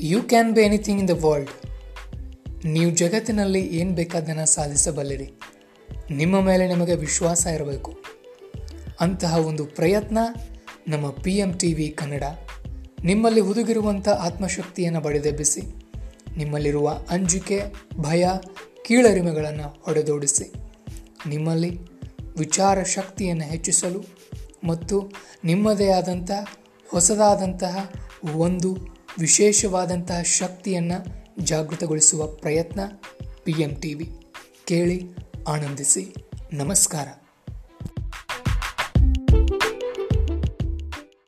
You can be anything in the world ನೀವು ಜಗತ್ತಿನಲ್ಲಿ ಏನು ಬೇಕಾದನ್ನು ಸಾಧಿಸಬಲ್ಲಿರಿ. ನಿಮ್ಮ ಮೇಲೆ ನಿಮಗೆ ವಿಶ್ವಾಸ ಇರಬೇಕು. ಅಂತಹ ಒಂದು ಪ್ರಯತ್ನ ನಮ್ಮ P M T V Kannada. ನಿಮ್ಮಲ್ಲಿ ಹುದುಗಿರುವಂಥ ಆತ್ಮಶಕ್ತಿಯನ್ನು ಬಡಿದೆಬ್ಬಿಸಿ, ನಿಮ್ಮಲ್ಲಿರುವ ಅಂಜಿಕೆ, ಭಯ, ಕೀಳರಿಮೆಗಳನ್ನು ಹೊಡೆದೋಡಿಸಿ, ನಿಮ್ಮಲ್ಲಿ ವಿಚಾರ ಶಕ್ತಿಯನ್ನು ಹೆಚ್ಚಿಸಲು ಮತ್ತು ನಿಮ್ಮದೇ ಆದಂಥ ಹೊಸದಾದಂತಹ ಒಂದು ವಿಶೇಷವಾದಂತಹ ಶಕ್ತಿಯನ್ನು ಜಾಗೃತಗೊಳಿಸುವ ಪ್ರಯತ್ನ ಪಿ ಎಂ ಟಿ ವಿ ಕೇಳಿ ಆನಂದಿಸಿ. ನಮಸ್ಕಾರ.